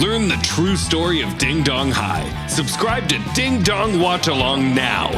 Learn the true story of Ding Dong High. Subscribe to Ding Dong Watch Along now.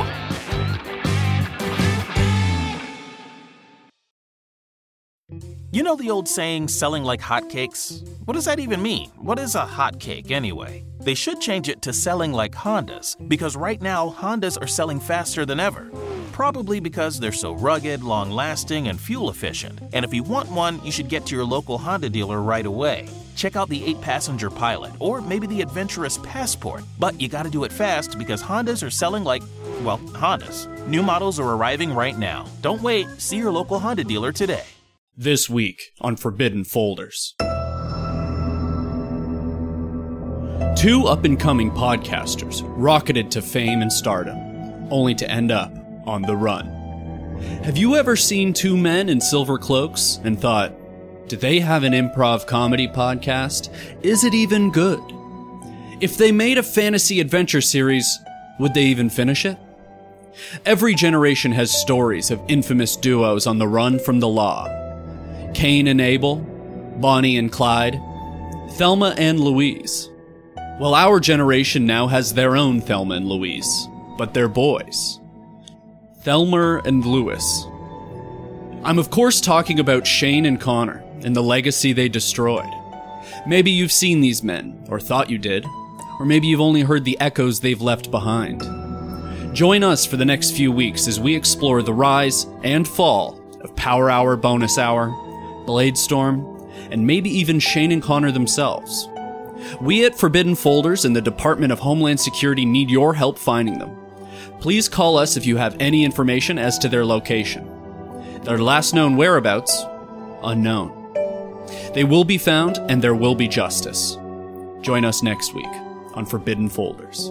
You know the old saying, selling like hotcakes? What does that even mean? What is a hotcake anyway? They should change it to selling like Hondas, because right now Hondas are selling faster than ever. Probably because they're so rugged, long lasting, and fuel efficient. And if you want one, you should get to your local Honda dealer right away. Check out the 8 passenger Pilot, or maybe the adventurous Passport. But you gotta do it fast because Hondas are selling like, well, Hondas. New models are arriving right now. Don't wait, see your local Honda dealer today. This week on Forbidden Folders. Two up and coming podcasters rocketed to fame and stardom, only to end up on the run. Have you ever seen two men in silver cloaks and thought, do they have an improv comedy podcast? Is it even good? If they made a fantasy adventure series, would they even finish it? Every generation has stories of infamous duos on the run from the law. Cain and Abel, Bonnie and Clyde, Thelma and Louise. Well, our generation now has their own Thelma and Louise, but they're boys. Thelmer and Lewis. I'm of course talking about Shane and Connor and the legacy they destroyed. Maybe you've seen these men, or thought you did, or maybe you've only heard the echoes they've left behind. Join us for the next few weeks as we explore the rise and fall of Power Hour Bonus Hour, Blade Storm, and maybe even Shane and Connor themselves. We at Forbidden Folders and the Department of Homeland Security need your help finding them. Please call us if you have any information as to their location. Their last known whereabouts, unknown. They will be found and there will be justice. Join us next week on Forbidden Folders.